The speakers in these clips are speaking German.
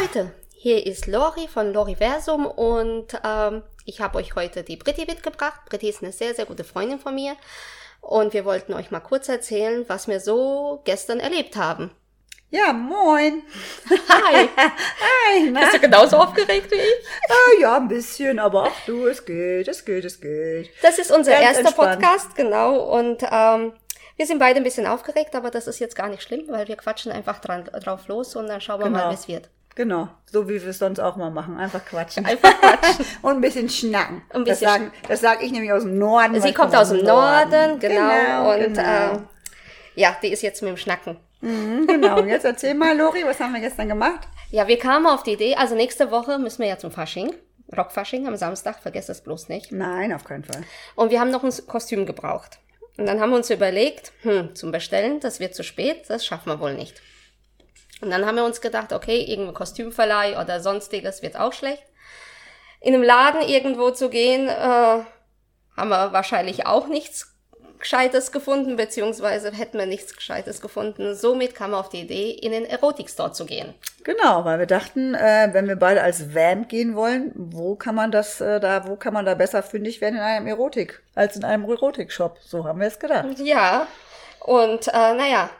Leute, hier ist Lori von Loriversum und ähm, ich habe euch heute die Britti mitgebracht. Britti ist eine sehr, sehr gute Freundin von mir und wir wollten euch mal kurz erzählen, was wir so gestern erlebt haben. Ja, moin. Hi. Hi, na? Bist du genauso aufgeregt wie ich? Ah, ja, ein bisschen, aber ach du, es geht, es geht, es geht. Das ist unser Ganz erster entspannt. Podcast, genau. Und ähm, wir sind beide ein bisschen aufgeregt, aber das ist jetzt gar nicht schlimm, weil wir quatschen einfach dran, drauf los und dann schauen wir mal, Genau. wie es wird. Genau, so wie wir es sonst auch mal machen, einfach quatschen. Einfach quatschen. Und ein bisschen schnacken. Ein bisschen das sagen, das sag ich nämlich aus dem Norden. Sie kommt aus dem Norden, genau. Genau, und genau. Äh, ja, die ist jetzt mit dem Schnacken. Mhm, genau, und jetzt erzähl mal, Lori, was haben wir gestern gemacht? Ja, wir kamen auf die Idee, also nächste Woche müssen wir ja zum Fasching. Rockfasching am Samstag, vergesst es bloß nicht. Nein, auf keinen Fall. Und wir haben noch ein Kostüm gebraucht. Und dann haben wir uns überlegt, hm, zum Bestellen, das wird zu spät, das schaffen wir wohl nicht. Und dann haben wir uns gedacht, okay, irgendein Kostümverleih oder sonstiges wird auch schlecht. In einem Laden irgendwo zu gehen, äh, haben wir wahrscheinlich auch nichts Gescheites gefunden, beziehungsweise hätten wir nichts Gescheites gefunden. Somit kam auf die Idee, in den Erotikstore zu gehen. Genau, weil wir dachten, äh, wenn wir beide als Vamp gehen wollen, wo kann man das äh, da, wo kann man da besser fündig werden in einem Erotik, als in einem Erotik-Shop? So haben wir es gedacht. Ja, und äh, naja,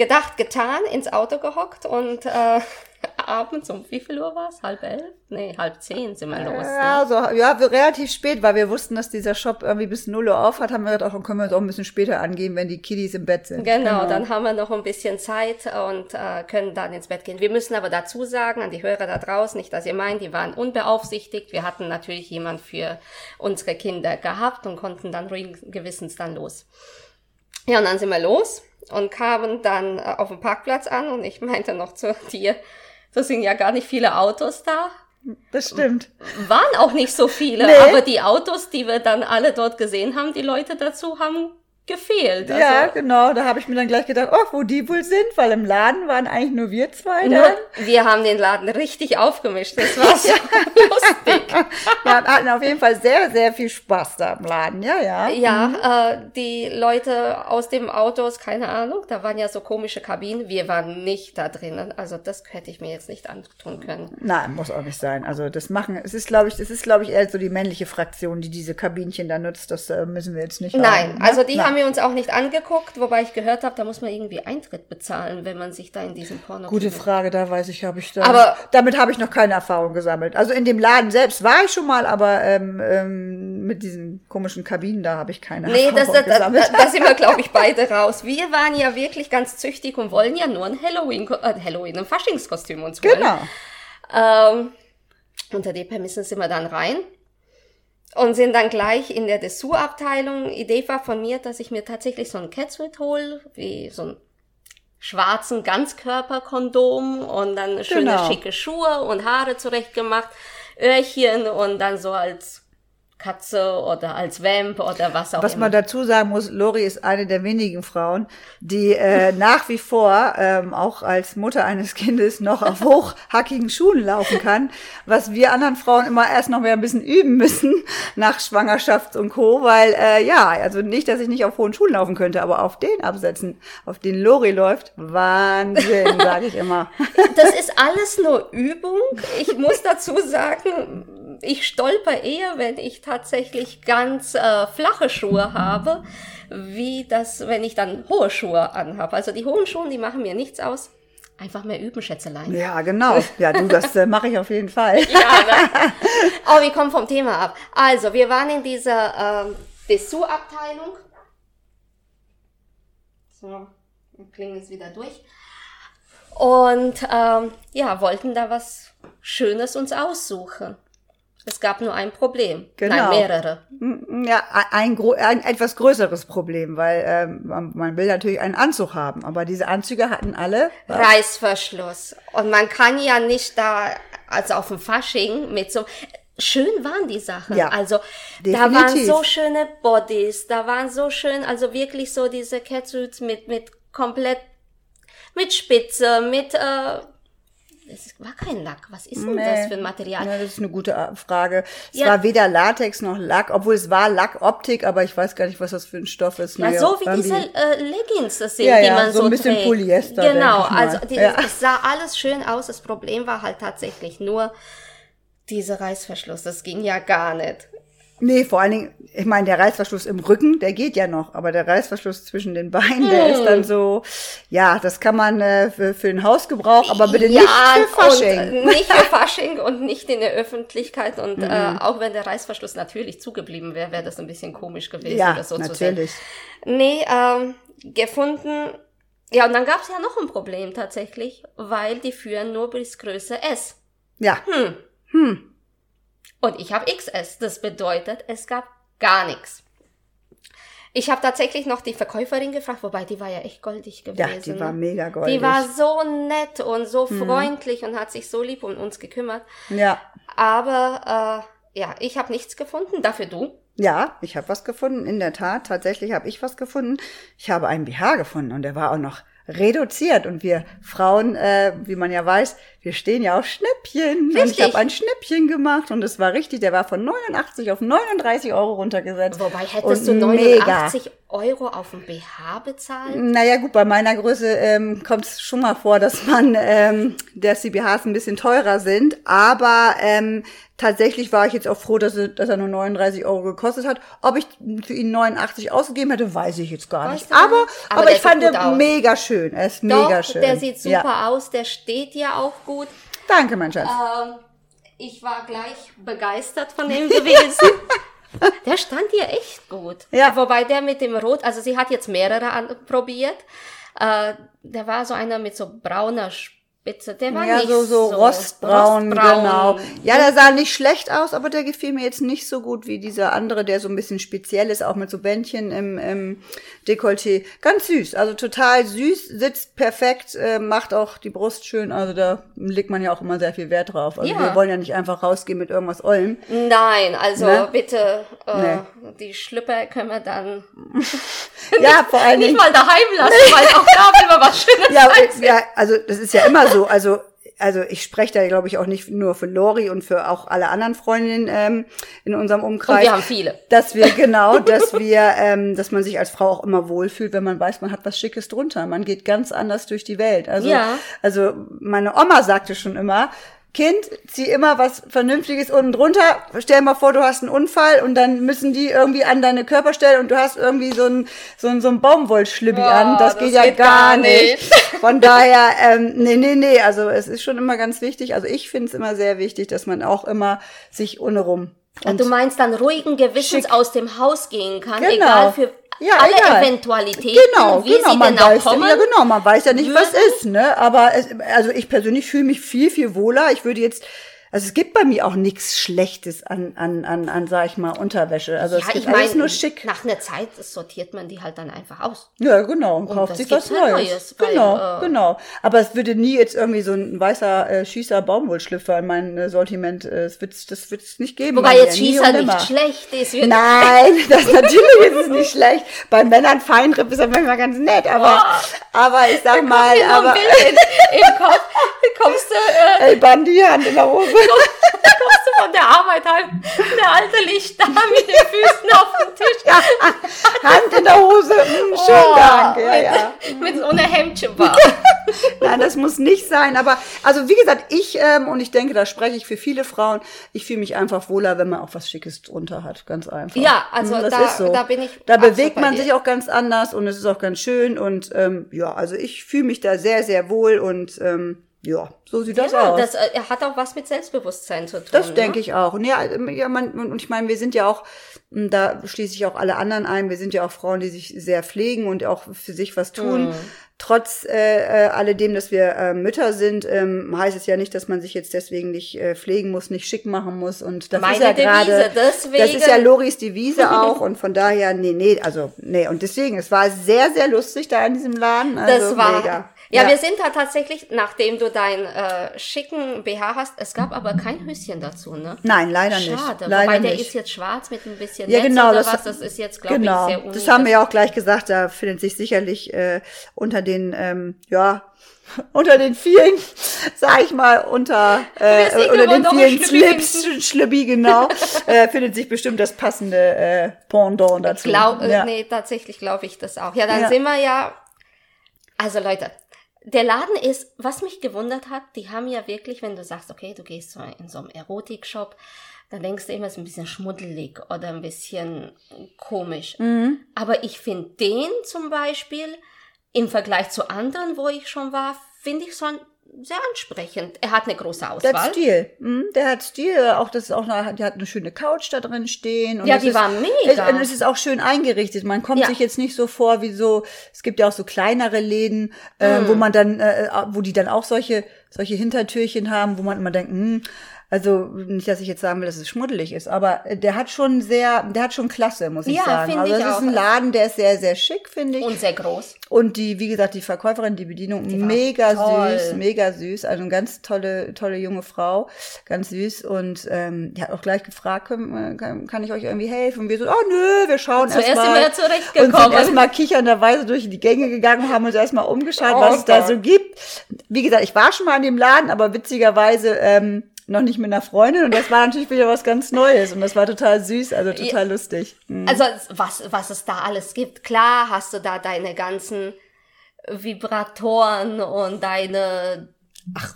gedacht, getan, ins Auto gehockt und äh, abends um wie viel Uhr war's? Halb elf? Nee, halb zehn sind wir los. Ja, Ne? so, ja, wir- relativ spät, weil wir wussten, dass dieser Shop irgendwie bis 0 Uhr auf hat, haben wir gedacht, dann können wir uns auch ein bisschen später angehen, wenn die Kiddies im Bett sind. Genau, dann haben wir noch ein bisschen Zeit und äh, können dann ins Bett gehen. Wir müssen aber dazu sagen, an die Hörer da draußen, nicht, dass ihr meint, die waren unbeaufsichtigt. Wir hatten natürlich jemand für unsere Kinder gehabt und konnten dann ruhigen Gewissens dann los. Ja, und dann sind wir los und kamen dann äh, auf dem Parkplatz an und ich meinte noch zu dir, das sind ja gar nicht viele Autos da. Das stimmt. Waren auch nicht so viele, Nee. aber die Autos, die wir dann alle dort gesehen haben, die Leute dazu haben gefehlt. Also, ja, genau, da habe ich mir dann gleich gedacht, oh, wo die wohl sind, weil im Laden waren eigentlich nur wir zwei dann. wir haben den Laden richtig aufgemischt. Das war so lustig. Wir hatten auf jeden Fall sehr, sehr viel Spaß da im Laden, ja, ja. Ja, äh, die Leute aus dem Autos, keine Ahnung, da waren ja so komische Kabinen. Wir waren nicht da drinnen. Also das hätte ich mir jetzt nicht antun können. Nein, muss auch nicht sein. Also das machen, es ist, glaube ich, es ist, glaube ich, eher so die männliche Fraktion, die diese Kabinchen da nutzt. Das äh, müssen wir jetzt nicht Nein, haben, ne? also die Nein. Haben wir uns auch nicht angeguckt, wobei ich gehört habe, da muss man irgendwie Eintritt bezahlen, wenn man sich da in diesem Porno. Gute Frage, da weiß ich, habe ich da. Aber- damit habe ich noch keine Erfahrung gesammelt. Also in dem Laden selbst war ich schon mal, aber ähm, ähm, mit diesen komischen Kabinen da habe ich keine Nee, Erfahrung das, das, gesammelt. da sind wir, glaube ich, beide raus. Wir waren ja wirklich ganz züchtig und wollen ja nur ein Halloween, äh, Halloween, ein Faschingskostüm uns holen. genau. Ähm, unter die Prämissen sind wir dann rein und sind dann gleich in der Dessous-Abteilung. Idee war von mir, dass ich mir tatsächlich so ein Catsuit hole, wie so ein schwarzen Ganzkörperkondom und dann schöne Genau. schicke Schuhe und Haare zurechtgemacht, Öhrchen und dann so als Katze oder als Vamp oder was auch Was immer. man dazu sagen muss, Lori ist eine der wenigen Frauen, die äh, nach wie vor ähm, auch als Mutter eines Kindes noch auf hochhackigen Schuhen laufen kann, was wir anderen Frauen immer erst noch mehr ein bisschen üben müssen nach Schwangerschaft und Co. Weil äh, ja, also nicht, dass ich nicht auf hohen Schuhen laufen könnte, aber auf den Absätzen, auf den Lori läuft, Wahnsinn, sage ich immer. Das ist alles nur Übung. Ich muss dazu sagen, ich stolper eher, wenn ich tatsächlich ganz äh, flache Schuhe habe, wie das, wenn ich dann hohe Schuhe anhabe. Also die hohen Schuhe, die machen mir nichts aus. Einfach mehr üben, Schätzelein. Ja, genau. Ja, du, das äh, mache ich auf jeden Fall. Ja, ne? Oh, wir kommen vom Thema ab. Also, wir waren in dieser ähm, Dessous-Abteilung. So, klingen jetzt wieder durch. Und ähm, ja, wollten da was Schönes uns aussuchen. Es gab nur ein Problem. Genau. Nein, mehrere. Ja, ein, ein etwas größeres Problem, weil ähm, man, man will natürlich einen Anzug haben, aber diese Anzüge hatten alle Reißverschluss. Und man kann ja nicht da, also auf dem Fasching mit so, schön waren die Sachen. Ja, also da waren definitiv. so schöne Bodies, da waren so schön, also wirklich so diese Catsuits mit, mit komplett, mit Spitze, mit, äh, es war kein Lack. Was ist denn das für ein Material? Ja, das ist eine gute äh, Frage. Es Ja. war weder Latex noch Lack, obwohl es war Lackoptik, aber ich weiß gar nicht, was das für ein Stoff ist. Ja, Naja, so wie irgendwie- diese äh, Leggings das sind, Ja, die ja, man so so, ein bisschen trägt. Polyester, Genau, also die, es sah alles schön aus. Das Problem war halt tatsächlich nur dieser Reißverschluss. Das ging ja gar nicht. Nee, vor allen Dingen, ich meine, der Reißverschluss im Rücken, der geht ja noch, aber der Reißverschluss zwischen den Beinen, der Hm. ist dann so, ja, das kann man äh, für, für den Hausgebrauch, aber bitte ja, nicht für Fasching. Äh, nicht für Fasching und nicht in der Öffentlichkeit. Und Mhm. äh, auch wenn der Reißverschluss natürlich zugeblieben wäre, wäre das ein bisschen komisch gewesen, ja, das so zu sehen. natürlich. Nee, ähm, gefunden. Ja, und dann gab es ja noch ein Problem tatsächlich, weil die führen nur bis Größe S. Ja, Hm. hm. Und ich habe XS. Das bedeutet, es gab gar nichts. Ich habe tatsächlich noch die Verkäuferin gefragt, wobei die war ja echt goldig gewesen. ja, die ne? war mega goldig. Die war so nett und so Mhm. freundlich und hat sich so lieb um uns gekümmert. ja, Aber äh, ja, ich habe nichts gefunden. Dafür du. Ja, ich habe was gefunden. In der Tat, tatsächlich habe ich was gefunden. Ich habe einen BH gefunden und der war auch noch reduziert. Und wir Frauen, äh, wie man ja weiß, wir stehen ja auf Schnäppchen. Und ich Richtig. habe ein Schnäppchen gemacht und es war richtig. Der war von 89 auf 39 Euro runtergesetzt. Wobei hättest und du mega. 89 Euro auf dem BH bezahlt? Naja gut, bei meiner Größe ähm, kommt es schon mal vor, dass man, ähm, dass die BHs ein bisschen teurer sind. Aber ähm, tatsächlich war ich jetzt auch froh, dass, er- dass er nur 39 Euro gekostet hat. Ob ich für ihn 89 ausgegeben hätte, weiß ich jetzt gar nicht. Weißt Aber? Aber aber, ich fand aus. mega schön. Er ist Doch, mega schön. der sieht super Ja. aus, der steht ja auch gut. Danke, mein Schatz. Ähm, ich war gleich begeistert von dem gewesen. Der stand ihr echt gut. Ja. Wobei der mit dem Rot, also sie hat jetzt mehrere anprobiert. Äh, der war so einer mit so brauner Spitze. Der war ja, nicht so, so rostbraun, rostbraun. genau. Ja, der sah nicht schlecht aus, aber der gefiel mir jetzt nicht so gut wie dieser andere, der so ein bisschen speziell ist, auch mit so Bändchen im, im Dekolleté. Ganz süß, also total süß, sitzt perfekt, äh, macht auch die Brust schön, also da legt man ja auch immer sehr viel Wert drauf. Also Ja. wir wollen ja nicht einfach rausgehen mit irgendwas Ollem. Nein, also Ne? bitte, äh, Nee. die Schlüpper können wir dann Ja, vor allen nicht mal daheim lassen, weil auch da will man was Schönes Ja, ja, also das ist ja immer so. Also, also ich spreche da, glaube ich, auch nicht nur für Lori und für auch alle anderen Freundinnen ähm, in unserem Umkreis. Und wir haben viele. Dass wir, genau, dass wir, ähm, dass man sich als Frau auch immer wohlfühlt, wenn man weiß, man hat was Schickes drunter. Man geht ganz anders durch die Welt. Also, Ja. also meine Oma sagte schon immer, Kind, zieh immer was Vernünftiges unten drunter. Stell mal vor, du hast einen Unfall und dann müssen die irgendwie an deine Körperstelle und du hast irgendwie so ein, so ein, so ein Baumwollschlibbi Boah, an. Das, das geht ja geht gar gar nicht. nicht. Von daher, ähm, nee, nee, nee, also es ist schon immer ganz wichtig. Also ich finde es immer sehr wichtig, dass man auch immer sich ohne rum. Und du meinst dann ruhigen Gewissens Schick. aus dem Haus gehen kann, Genau. egal für Ja, alle egal. Eventualitäten, Genau, wie genau, sie man denn auch weiß kommen. ja, genau, man weiß ja nicht, was würden. ist, ne? Aber es, also ich persönlich fühle mich viel, viel wohler. Ich würde jetzt, also es gibt bei mir auch nichts Schlechtes an, an, an, an, sag ich mal, Unterwäsche. Also es ja, gibt ich meine, nur schick. nach einer Zeit sortiert man die halt dann einfach aus. Ja, genau, und kauft das sich was halt Neues. Neues, weil, genau, äh, genau. Aber es würde nie jetzt irgendwie so ein weißer äh, Schießer Baumwollschlüpfer in mein äh, Sortiment, äh, es wird's, das wird's nicht geben. Wobei bei jetzt Schießer und nicht nimmer. schlecht ist. Nein, das natürlich ist es nicht schlecht. Bei Männern Feinripp ist ja manchmal ganz nett, aber, aber ich sag mal, aber im Kopf. Kommst du, äh, ey, Bandi, Hand in der Hose. Kommst du von der Arbeit heim, der Alte liegt da mit den Füßen auf dem Tisch. Ja, Hand in der Hose. Hm, schönen Oh, Dank. Ja, ja. Mit so einer Hemdchen war. Nein, das muss nicht sein. Aber also wie gesagt, ich ähm, und ich denke, da spreche ich für viele Frauen. Ich fühle mich einfach wohler, wenn man auch was Schickes drunter hat, ganz einfach. Ja, also Hm, da- ist so. da bin ich Da bewegt man sich auch ganz anders und es ist auch ganz schön und ähm, ja, also ich fühle mich da sehr, sehr wohl und ähm, ja, so sieht das Ja, aus. das äh, hat auch was mit Selbstbewusstsein zu tun. Das ne? denke ich auch. Und ja, ähm, ja man, und ich meine, wir sind ja auch, m, da schließe ich auch alle anderen ein, wir sind ja auch Frauen, die sich sehr pflegen und auch für sich was tun. Mhm. Trotz äh, äh, alledem, dass wir äh, Mütter sind, ähm, heißt es ja nicht, dass man sich jetzt deswegen nicht äh, pflegen muss, nicht schick machen muss. Und das Meine ist ja gerade, das ist ja Loris Devise auch. und von daher, nee, nee, also, nee. Und deswegen, es war sehr, sehr lustig da in diesem Laden. Also Das war, mega. Ja, Ja. wir sind da tatsächlich, nachdem du deinen äh, schicken BH hast, es gab aber kein Höschen dazu, ne? Nein, leider nicht. Schade, leider wobei der nicht. ist jetzt schwarz mit ein bisschen Ja, Netz genau, das- was. Das ist jetzt, glaube genau. ich, sehr unnötig. Das haben wir ja auch gleich gesagt, da findet sich sicherlich äh, unter den, ähm, ja, unter den vielen, sag ich mal, unter, äh, unter den vielen Slips, Schlüppi, genau, äh, findet sich bestimmt das passende äh, Pendant dazu. Glaub, äh, ja. Nee, tatsächlich glaube ich das auch. Ja, dann Ja. sind wir ja. Also Leute, der Laden ist, was mich gewundert hat, die haben ja wirklich, wenn du sagst, okay, du gehst so in so einem Erotikshop, dann denkst du immer, es ist ein bisschen schmuddelig oder ein bisschen komisch. Mhm. Aber ich finde den zum Beispiel im Vergleich zu anderen, wo ich schon war, finde ich schon sehr ansprechend. Er hat eine große Der Auswahl. hat Stil. Mhm, der hat Stil. Auch das ist auch eine, der hat eine schöne Couch da drin stehen. Und Ja, die ist, war mega. Es, und es ist auch schön eingerichtet. Man kommt Ja. sich jetzt nicht so vor wie so, es gibt ja auch so kleinere Läden, äh, Mhm. wo man dann, äh, wo die dann auch solche, solche Hintertürchen haben, wo man immer denkt, hm, also nicht, dass ich jetzt sagen will, dass es schmuddelig ist, aber der hat schon sehr, der hat schon Klasse, muss ich Ja, sagen. finde Also ich das ist auch. ein Laden, der ist sehr, sehr schick, finde ich. Und sehr groß. Und die, wie gesagt, die Verkäuferin, die Bedienung, war mega toll. süß, mega süß. Also eine ganz tolle, tolle junge Frau, ganz süß. Und ähm, die hat auch gleich gefragt, können, äh, kann, kann ich euch irgendwie helfen? Und wir so, oh nö, wir schauen Zuerst erst sind mal. wir zurechtgekommen. Und sind erstmal kichernderweise durch die Gänge gegangen und haben uns erstmal umgeschaut, Oh was es da so gibt. Wie gesagt, ich war schon mal in dem Laden, aber witzigerweise ähm, noch nicht mit einer Freundin. Und das war natürlich wieder was ganz Neues. Und das war total süß, also total lustig. Mhm. Also was, was es da alles gibt. Klar hast du da deine ganzen Vibratoren und deine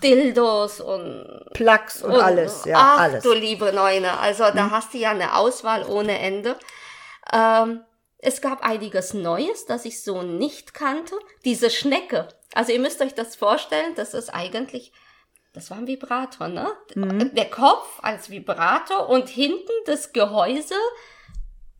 Dildos und, Plugs und, alles, ja, ach, alles. Mhm. du liebe Neune. Also da hast du ja eine Auswahl ohne Ende. Ähm, es gab einiges Neues, das ich so nicht kannte. Diese Schnecke. Also ihr müsst euch das vorstellen, das ist eigentlich, das war ein Vibrator, ne? Mhm. Der Kopf als Vibrator und hinten das Gehäuse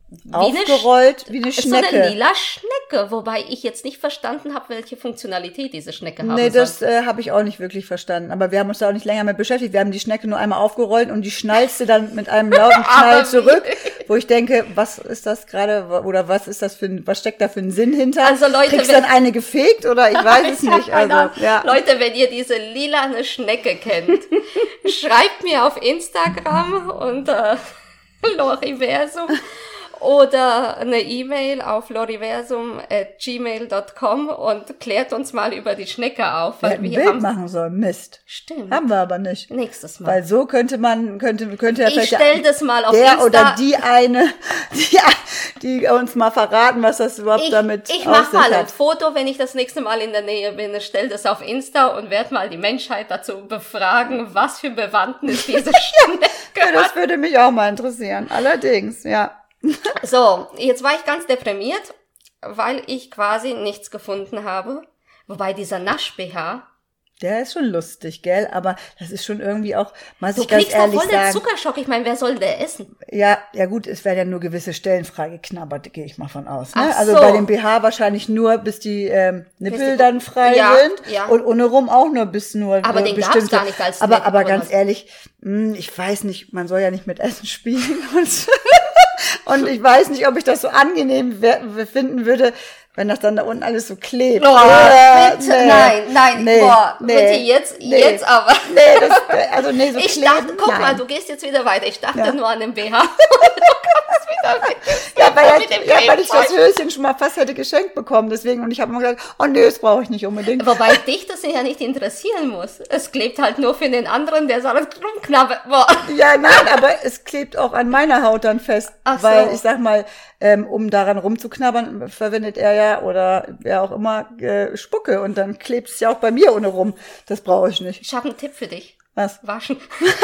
wie eine Aufgerollt wie eine ist so Schnecke. eine lila Schnecke, wobei ich jetzt nicht verstanden habe, welche Funktionalität diese Schnecke haben Nee, das äh, habe ich auch nicht wirklich verstanden. Aber wir haben uns da auch nicht länger mit beschäftigt. Wir haben die Schnecke nur einmal aufgerollt und die schnalzte dann mit einem lauten Knall zurück, wo ich denke, was ist das gerade oder was ist das für ein, was steckt da für ein Sinn hinter? Also Leute, Kriegst wenn- dann eine gefegt oder ich weiß es nicht. Also, Ahnung. ja. Leute, wenn ihr diese lilane Schnecke kennt, schreibt mir auf Instagram unter Loriversum oder eine E-Mail auf loriversum.gmail.com und klärt uns mal über die Schnecke auf. Wir Weil hätten ein wir Bild machen sollen. Mist. Stimmt. Haben wir aber nicht. Nächstes Mal. Weil so könnte man, könnte, könnte ja ich vielleicht stell das mal auf der Insta. oder die eine, die, die uns mal verraten, was das überhaupt ich, damit ich mach mal ein hat. Foto, wenn ich das nächste Mal in der Nähe bin, stell das auf Insta und werde mal die Menschheit dazu befragen, was für Bewandtnis diese Schnecke Ja, das würde mich auch mal interessieren. Allerdings, ja. So, jetzt war ich ganz deprimiert, weil ich quasi nichts gefunden habe. Wobei dieser Nasch-BH, Der ist schon lustig, gell? Aber das ist schon irgendwie auch, muss du ich ganz kriegst doch ehrlich voll den sagen. Zuckerschock. Ich meine, wer soll der essen? Ja, ja gut, es werden ja nur gewisse Stellen freigeknabbert, gehe ich mal von aus. Ne? Ach Also so. bei dem BH wahrscheinlich nur, bis die ähm, Nippel du- dann frei Ja, sind ja. und ohne rum auch nur bis nur Aber nur den gab's bestimmte. gar nicht als Aber aber ganz ehrlich, mh, ich weiß nicht, man soll ja nicht mit Essen spielen und, und ich weiß nicht, ob ich das so angenehm finden würde, wenn das dann da unten alles so klebt. Oh, Äh, bitte, nein, nein, nee, boah, nee, bitte jetzt, nee. jetzt aber. Nee, das, also nee, so Ich kleben, dachte, guck nein. mal, du gehst jetzt wieder weiter. Ich dachte Ja. nur an den BH. Ja, weil, dem ja, weil ich das. Höschen schon mal fast hätte geschenkt bekommen. Deswegen, und ich habe immer gesagt, oh nee, das brauche ich nicht unbedingt. Wobei dich das ja nicht interessieren muss. Es klebt halt nur für den anderen, der soll rumknabbern. Boah. Ja, nein, aber es klebt auch an meiner Haut dann fest. Ach so. weil ich sag mal, ähm, um daran rumzuknabbern, verwendet er ja oder wer auch immer äh, Spucke und dann klebt es ja auch bei mir ohne rum. Das brauche ich nicht. Ich habe einen Tipp für dich. Was? Waschen.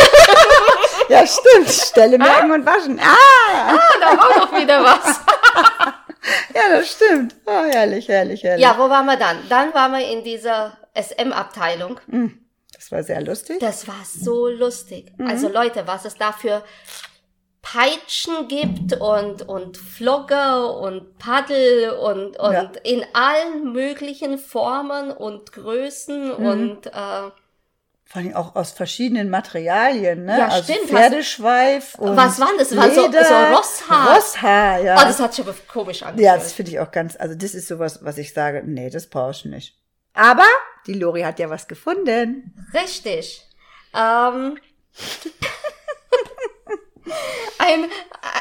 Ja, stimmt. Stelle merken und waschen. Ah, da war doch wieder was. ja, das stimmt. Oh, herrlich, herrlich, herrlich. Ja, wo waren wir dann? Dann waren wir in dieser SM-Abteilung. Das war sehr lustig. Das war so lustig. Also Leute, was es da für Peitschen gibt und, und Flogger und Paddel und, und Ja. in allen möglichen Formen und Größen und äh, Vor allem auch aus verschiedenen Materialien, ne? Ja, also stimmt. Pferdeschweif und Was waren das? War so- so Rosshaar. Rosshaar, ja. oh, das hat sich aber komisch angefühlt. ja, das finde ich auch ganz, also das ist sowas, was ich sage, nee, das brauchst du nicht. Aber die Lori hat ja was gefunden. Richtig. Ähm, ein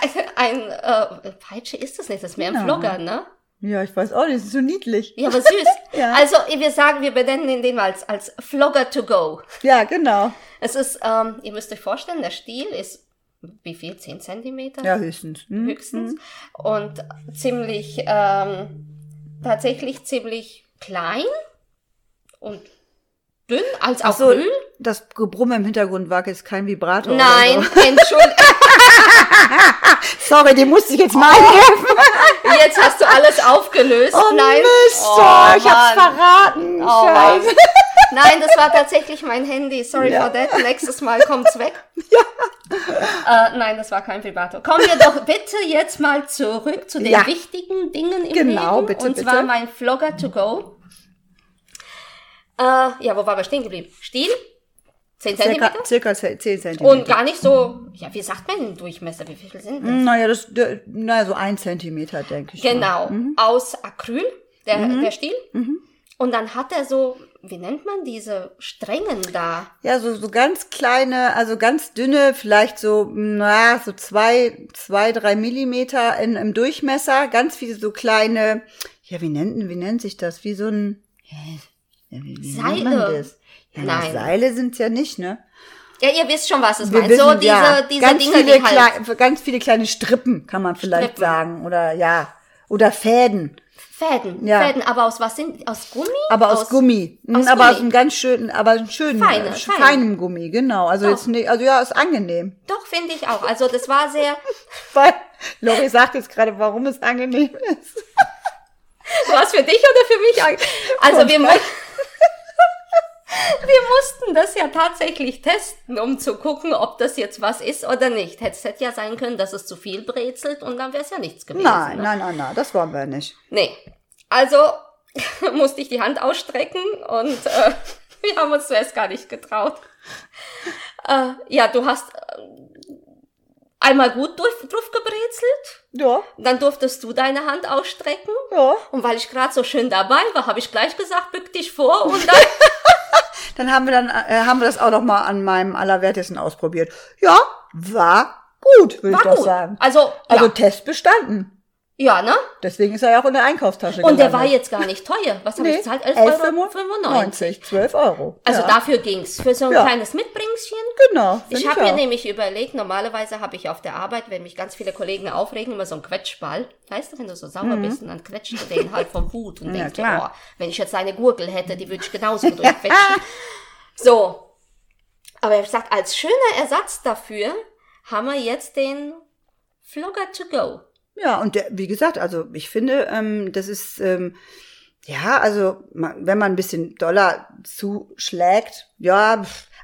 ein, ein äh, Peitsche ist das nicht, das ist mehr ein Ja. Vlogger, ne? Ja, ich weiß auch nicht, das ist so niedlich. Ja, aber süß. Ja. Also, wir sagen, wir benennen den als, als Vlogger to go. Ja, genau. Es ist, ähm, ihr müsst euch vorstellen, der Stiel ist, wie viel? 10 Zentimeter? Ja, höchstens. Hm? höchstens. Und ziemlich, ähm, tatsächlich ziemlich klein und dünn, als auch so, grün. das Gebrumme im Hintergrund war jetzt kein Vibrator. Nein, so. Entschuldigung, Sorry, die musste ich jetzt mal eingreifen. jetzt hast du alles aufgelöst. Oh Nein. Mist, Oh, oh, ich hab's Mann. verraten. Oh. Scheiße. Nein, das war tatsächlich mein Handy. Sorry Ja. for that. Nächstes Mal kommt's weg. Ja. Äh, nein, das war kein Vibrator. Kommen wir doch bitte jetzt mal zurück zu den Ja. wichtigen Dingen im Genau, Leben. bitte, Und bitte. zwar mein Vlogger to go. Äh, ja, wo waren wir stehen geblieben? Stiel? 10 Circa, Zentimeter? circa 10 Zentimeter. Und gar nicht so, ja, wie sagt man Durchmesser? Wie viel sind das? Naja, das, naja, so ein Zentimeter, denke ich. Genau, aus Acryl, der, der Stiel. Und dann hat er so, wie nennt man diese Strängen da? Ja, so, so ganz kleine, also ganz dünne, vielleicht so, na, so zwei, zwei, drei Millimeter in, im Durchmesser, ganz viele so kleine, ja, wie nennt, wie nennt sich das? Wie so ein, ja, wie, wie das? Ja, Nein. Seile sind's ja nicht, ne? Ja, ihr wisst schon, was es meint. So diese, ja, diese ganz Dinger, viele die halt, klei- ganz viele kleine Strippen, kann man vielleicht Strippen. sagen, oder ja, oder Fäden, Fäden, Ja. Fäden, aber aus was sind, aus Gummi? aber aus, Gummi, aus Mhm, aber Gummi. aus einem ganz schönen, aber einen schönen, Feine, äh, fein. feinem Gummi, genau. Also Doch. jetzt nicht, also ja, ist angenehm. Doch, finde ich auch. Also das war sehr, Weil Lori sagt jetzt gerade, warum es angenehm ist. was für dich oder für mich? Also wir, mu wir mussten das ja tatsächlich testen, um zu gucken, ob das jetzt was ist oder nicht. Es hätte ja sein können, dass es zu viel brezelt und dann wäre es ja nichts gewesen. Nein, ne? nein, nein, nein, das wollen wir nicht. Nee. Also musste ich die Hand ausstrecken und äh, wir haben uns zuerst gar nicht getraut. Äh, ja, du hast äh, einmal gut durch, drauf gebrezelt, Ja, dann durftest du deine Hand ausstrecken. ja. Und weil ich gerade so schön dabei war, habe ich gleich gesagt, bück dich vor und dann Dann haben wir dann, äh, haben wir das auch noch mal an meinem Allerwertesten ausprobiert. Ja, war gut, würde ich doch gut. sagen. Also, Also ja, Test bestanden. Ja, ne? Deswegen ist er ja auch in der Einkaufstasche Und der war gelandet. jetzt gar nicht teuer. Was habe Nee, ich gezahlt? 11,95 Euro. 11,95, 12 Euro. Also ja. dafür ging's. Für so ein Ja. kleines Mitbringschen. Genau. Ich habe mir nämlich überlegt, normalerweise habe ich auf der Arbeit, wenn mich ganz viele Kollegen aufregen, immer so einen Quetschball. Weißt du, wenn du so sauer bist und dann quetscht du den halt vom Wut und Mhm. Ja, denkst, klar. oh, wenn ich jetzt eine Gurgel hätte, die würde ich genauso durchquetschen. so. Aber ich sag, als schöner Ersatz dafür haben wir jetzt den Vlogger to go. Ja, und der, wie gesagt, also ich finde, ähm, das ist, ähm, ja, also ma- wenn man ein bisschen doller zuschlägt, ja,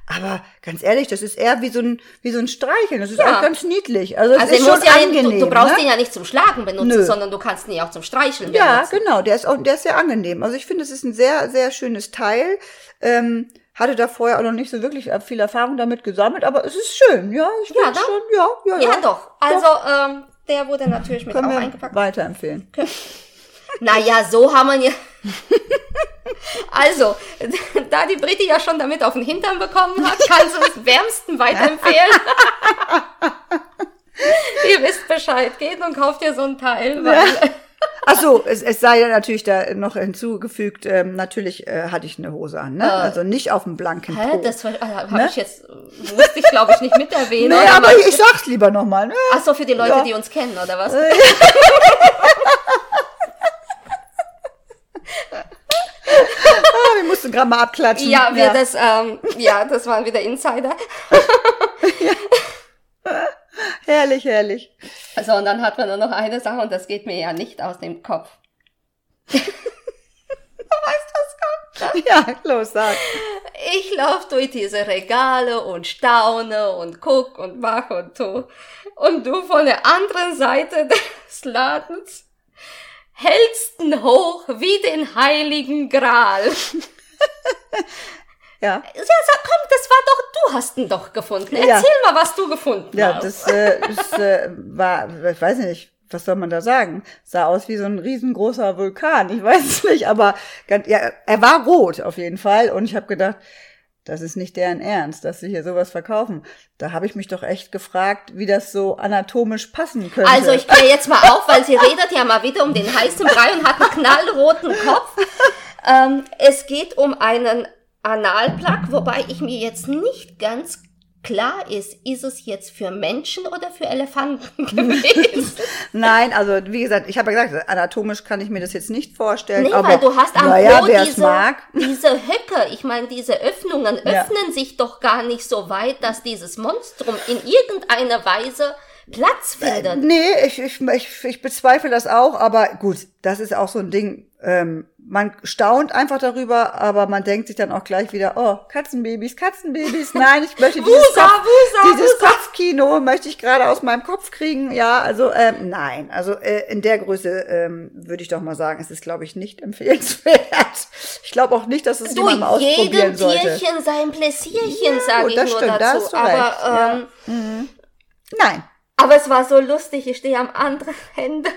aber ganz ehrlich, das ist eher wie so ein, wie so ein Streicheln. Das ist Ja. auch ganz niedlich. Also, Also ist den schon ja, angenehm. du, du brauchst ne? den ja nicht zum Schlagen benutzen, Nö. sondern du kannst ihn ja auch zum Streicheln Ja, benutzen. genau, der ist auch, der ist sehr angenehm. Also ich finde, es ist ein sehr, sehr schönes Teil. Ähm, hatte da vorher auch noch nicht so wirklich viel Erfahrung damit gesammelt, aber es ist schön, ja. Ich Ja, finde ne? schon, ja, ja, ja. Ja, doch. Also, ähm, der wurde natürlich mit Können auch eingepackt. weiterempfehlen. Naja, so haben wir ja. Also, da die Britti ja schon damit auf den Hintern bekommen hat, kann sie uns wärmsten weiterempfehlen. Ihr wisst Bescheid, geht und kauft ihr so ein Teil, weil Ach so, es, es sei ja natürlich da noch hinzugefügt, ähm, natürlich äh, hatte ich eine Hose an, ne? also nicht auf dem blanken Hä, Po. das äh, habe Ne? ich jetzt, äh, musste ich glaube ich nicht mit erwähnen. nee, aber meinst ich sag's lieber nochmal, ne? Ach so, für die Leute, Ja. die uns kennen, oder was? Ah, wir mussten gerade mal abklatschen. Ja, wir das, ähm, ja, das waren wieder Insider. Herrlich, herrlich. Also, und dann hat man nur noch eine Sache und das geht mir ja nicht aus dem Kopf. du weißt, was kommt. Ja, los, sag. Ich laufe durch diese Regale und staune und guck und mach und tu. Und du von der anderen Seite des Ladens hältst ihn hoch wie den heiligen Gral. Ja, Ja, sag, komm, das war doch, du hast ihn doch gefunden. Ja. Erzähl mal, was du gefunden ja, hast. das, äh, das äh, war, ich weiß nicht, was soll man da sagen? Sah aus wie so ein riesengroßer Vulkan. Ich weiß es nicht, aber ganz, ja, er war rot auf jeden Fall. Und ich habe gedacht, das ist nicht deren Ernst, dass sie hier sowas verkaufen. Da habe ich mich doch echt gefragt, wie das so anatomisch passen könnte. Also ich kläre jetzt mal auf, weil sie redet ja mal wieder um den heißen Brei und hat einen knallroten Kopf. Ähm, es geht um einen Analplug, wobei ich mir jetzt nicht ganz klar ist, ist es jetzt für Menschen oder für Elefanten gewesen? Nein, also wie gesagt, ich habe ja gesagt, anatomisch kann ich mir das jetzt nicht vorstellen. Nee, aber, weil du hast am naja, Po diese, mag. diese Höcke, ich meine, diese Öffnungen Ja. öffnen sich doch gar nicht so weit, dass dieses Monstrum in irgendeiner Weise Platz findet. Nee, ich, ich, ich, ich bezweifle das auch, aber gut, das ist auch so ein Ding. Ähm, man staunt einfach darüber, aber man denkt sich dann auch gleich wieder, oh, Katzenbabys, Katzenbabys, nein, ich möchte dieses, Wusa, Kopf, Wusa, dieses Wusa. Kopfkino möchte ich gerade aus meinem Kopf kriegen. Ja, also ähm, nein, also äh, in der Größe ähm, würde ich doch mal sagen, es ist, glaube ich, nicht empfehlenswert. Ich glaube auch nicht, dass es Du, jemand mal ausprobieren jedem sollte. Tierchen sein Pläsierchen, Ja, sage ich das nur stimmt, da dazu. hast du aber, recht, ja. ähm, Nein. aber es war so lustig, ich stehe am anderen Ende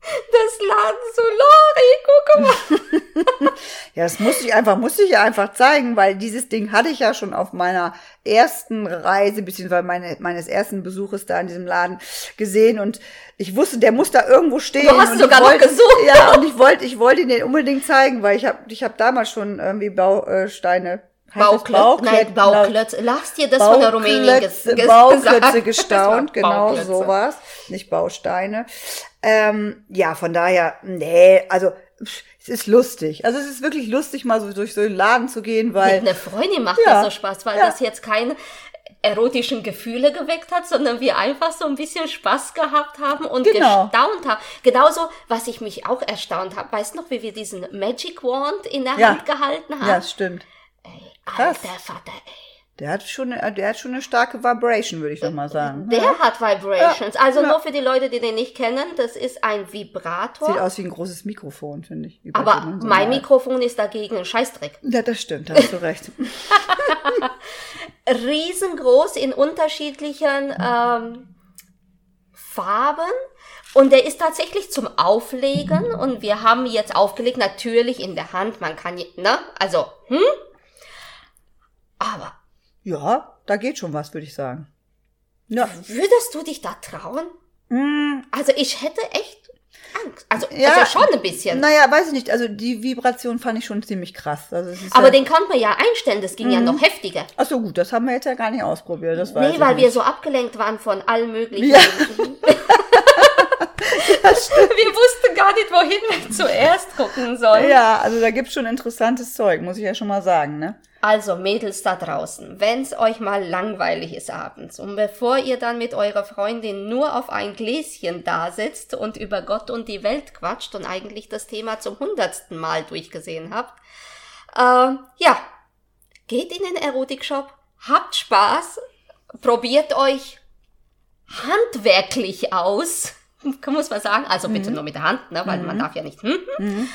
des Ladens so, Lori, guck mal. Ja, das musste ich einfach, musste ich ja einfach zeigen, weil dieses Ding hatte ich ja schon auf meiner ersten Reise, beziehungsweise meine, meines ersten Besuches da in diesem Laden gesehen und ich wusste, der muss da irgendwo stehen. Du hast und sogar ich noch wollte, gesucht. Ja, und ich wollte, ich wollte ihn den unbedingt zeigen, weil ich habe, ich habe damals schon irgendwie Bausteine. es Bauklötze, nein, Bauklötze? Bauklötze. Lass dir das von der Rumänien ges Bauklötze, Bauklötze gestaunt, Das genau Bauklötze. sowas, nicht Bausteine. Ähm, ja, von daher, nee, also es ist lustig. Also es ist wirklich lustig, mal so durch so einen Laden zu gehen, weil Mit einer Freundin macht Ja. das so Spaß, weil Ja. das jetzt keine erotischen Gefühle geweckt hat, sondern wir einfach so ein bisschen Spaß gehabt haben und Genau. gestaunt haben. Genauso, was ich mich auch erstaunt habe, weißt du noch, wie wir diesen Magic Wand in der Ja. Hand gehalten haben? ja, das stimmt. krass. Alter Vater, ey. Der hat schon, eine- der hat schon eine starke Vibration, würde ich doch mal sagen. Der hat Vibrations. Also Ja. nur für die Leute, die den nicht kennen, das ist ein Vibrator. Sieht aus wie ein großes Mikrofon, finde ich. aber so mein mal- Mikrofon ist dagegen ein Scheißdreck. Ja, das stimmt, hast du recht. riesengroß in unterschiedlichen ähm, Farben. Und der ist tatsächlich zum Auflegen. Und wir haben jetzt aufgelegt, natürlich in der Hand. Man kann, ne? Also, hm? Aber Ja, da geht schon was, würde ich sagen. Ja. würdest du dich da trauen? Mm, Also, ich hätte echt Angst. Also, Ja, also schon ein bisschen. naja, weiß ich nicht. Also die Vibration fand ich schon ziemlich krass. Also Aber ja, den konnte man ja einstellen. Das ging ja noch heftiger. Ach so, gut, das haben wir jetzt ja gar nicht ausprobiert. Das Nee, weil nicht. wir so abgelenkt waren von allen möglichen. Ja. wir wussten gar nicht, wohin wir zuerst gucken sollen. Ja, also da gibt's schon interessantes Zeug, muss ich ja schon mal sagen, ne? Also Mädels da draußen, wenn's euch mal langweilig ist abends und bevor ihr dann mit eurer Freundin nur auf ein Gläschen da sitzt und über Gott und die Welt quatscht und eigentlich das Thema zum hundertsten Mal durchgesehen habt, äh, ja, geht in den Erotikshop, habt Spaß, probiert euch handwerklich aus, muss man sagen, also bitte nur mit der Hand, ne, weil man darf ja nicht, hm, hm.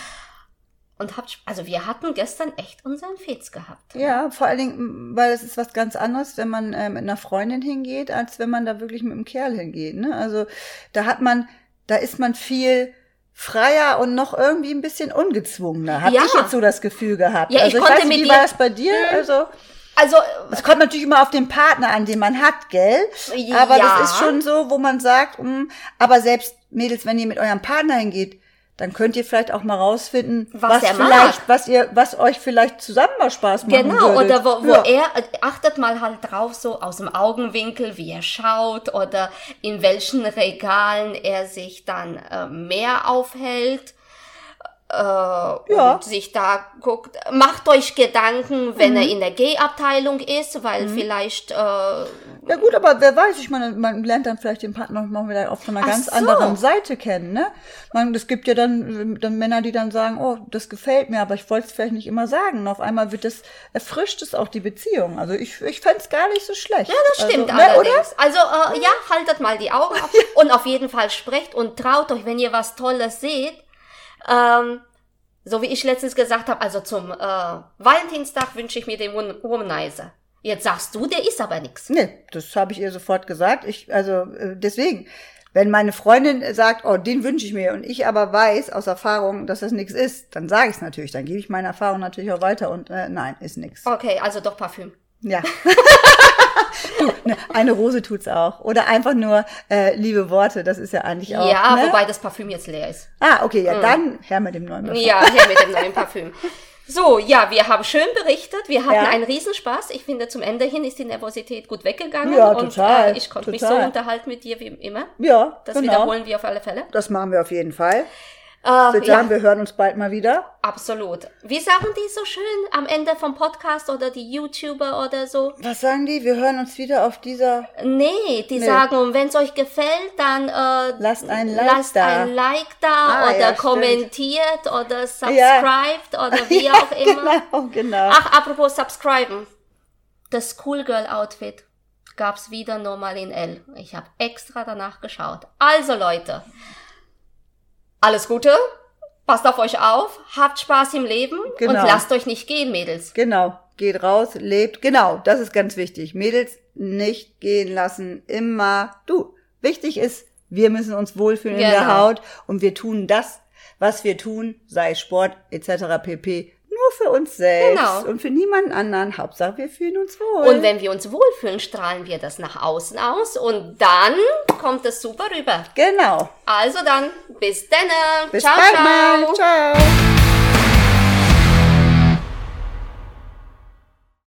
Und habt, also wir hatten gestern echt unseren Fetz gehabt. Ja, vor allen Dingen, weil es ist was ganz anderes, wenn man äh, mit einer Freundin hingeht, als wenn man da wirklich mit einem Kerl hingeht. Ne? Also da hat man, da ist man viel freier und noch irgendwie ein bisschen ungezwungener. Habe Ja. ich jetzt so das Gefühl gehabt. Ja, ich also ich konnte weiß nicht, wie war das bei dir? Also Also, es kommt natürlich immer auf den Partner an, den man hat, gell? Ja. Aber das ist schon so, wo man sagt, mh, aber selbst Mädels, wenn ihr mit eurem Partner hingeht, dann könnt ihr vielleicht auch mal rausfinden, Was was, er mag. vielleicht, was ihr, was euch vielleicht zusammen mal Spaß machen genau, würdet. oder wo, wo Ja. er, achtet mal halt drauf, so aus dem Augenwinkel, wie er schaut oder in welchen Regalen er sich dann äh, mehr aufhält. Äh, Ja. und sich da guckt, macht euch Gedanken, wenn Mhm. er in der G-Abteilung ist, weil vielleicht äh, Ja gut, aber wer weiß, ich meine, man lernt dann vielleicht den Partner mal wieder auch von einer Ach ganz so. anderen Seite kennen, ne? Man, es gibt ja dann, dann Männer, die dann sagen, oh, das gefällt mir, aber ich wollte es vielleicht nicht immer sagen. Und auf einmal wird es, erfrischt es auch die Beziehung. Also ich, ich fänd's gar nicht so schlecht. Ja, Das stimmt also, ne, allerdings. Also äh, ja, haltet mal die Augen auf und auf jeden Fall sprecht und traut euch, wenn ihr was Tolles seht. Ähm, so wie ich letztens gesagt habe, also zum äh, Valentinstag wünsche ich mir den Wom- Womanizer. Jetzt sagst du, der ist aber nix. Nee, das habe ich ihr sofort gesagt. Ich, also äh, deswegen, Wenn meine Freundin sagt, oh, den wünsche ich mir und ich aber weiß aus Erfahrung, dass das nichts ist, dann sage ich es natürlich. Dann gebe ich meine Erfahrung natürlich auch weiter und äh, nein, ist nichts. Okay, also doch Parfüm. Ja. du, ne, eine Rose tut's auch. Oder einfach nur äh, liebe Worte, das ist ja eigentlich auch. Ja, ne? wobei das Parfüm jetzt leer ist. Ah, okay, ja, dann her mit dem neuen Parfüm. Ja, her mit dem neuen Parfüm. So, ja, wir haben schön berichtet. Wir hatten Ja. einen Riesenspaß. Ich finde, zum Ende hin ist die Nervosität gut weggegangen. Ja, und total, Äh, ich konnte mich so total. unterhalten mit dir wie immer. Ja, Das genau. wiederholen wir auf alle Fälle. Das machen wir auf jeden Fall. Äh, Ich würde ja, wir hören uns bald mal wieder. absolut. Wie sagen die so schön am Ende vom Podcast oder die YouTuber oder so? Was sagen die? Wir hören uns wieder auf dieser. Nee, die Nee. sagen, und wenn es euch gefällt, dann äh, Lasst ein Like lasst da. ein Like da Ah, oder ja, stimmt. kommentiert oder subscribed oder wie auch immer. Genau, genau. Ach, apropos subscriben. Das Schoolgirl Outfit gab's wieder nur mal in L. Ich habe extra danach geschaut. Also Leute, alles Gute, passt auf euch auf, habt Spaß im Leben Genau. und lasst euch nicht gehen, Mädels. Genau. Geht raus, lebt. Genau, das ist ganz wichtig. Mädels nicht gehen lassen. Immer. Du. Wichtig ist, wir müssen uns wohlfühlen in der Genau. Haut und wir tun das, was wir tun, sei Sport etc. pp. Nur für uns selbst Genau. und für niemanden anderen. Hauptsache, wir fühlen uns wohl. Und wenn wir uns wohlfühlen, strahlen wir das nach außen aus und dann kommt es super rüber. genau. Also dann, bis dann. Bis ciao, bald ciao. mal. Ciao.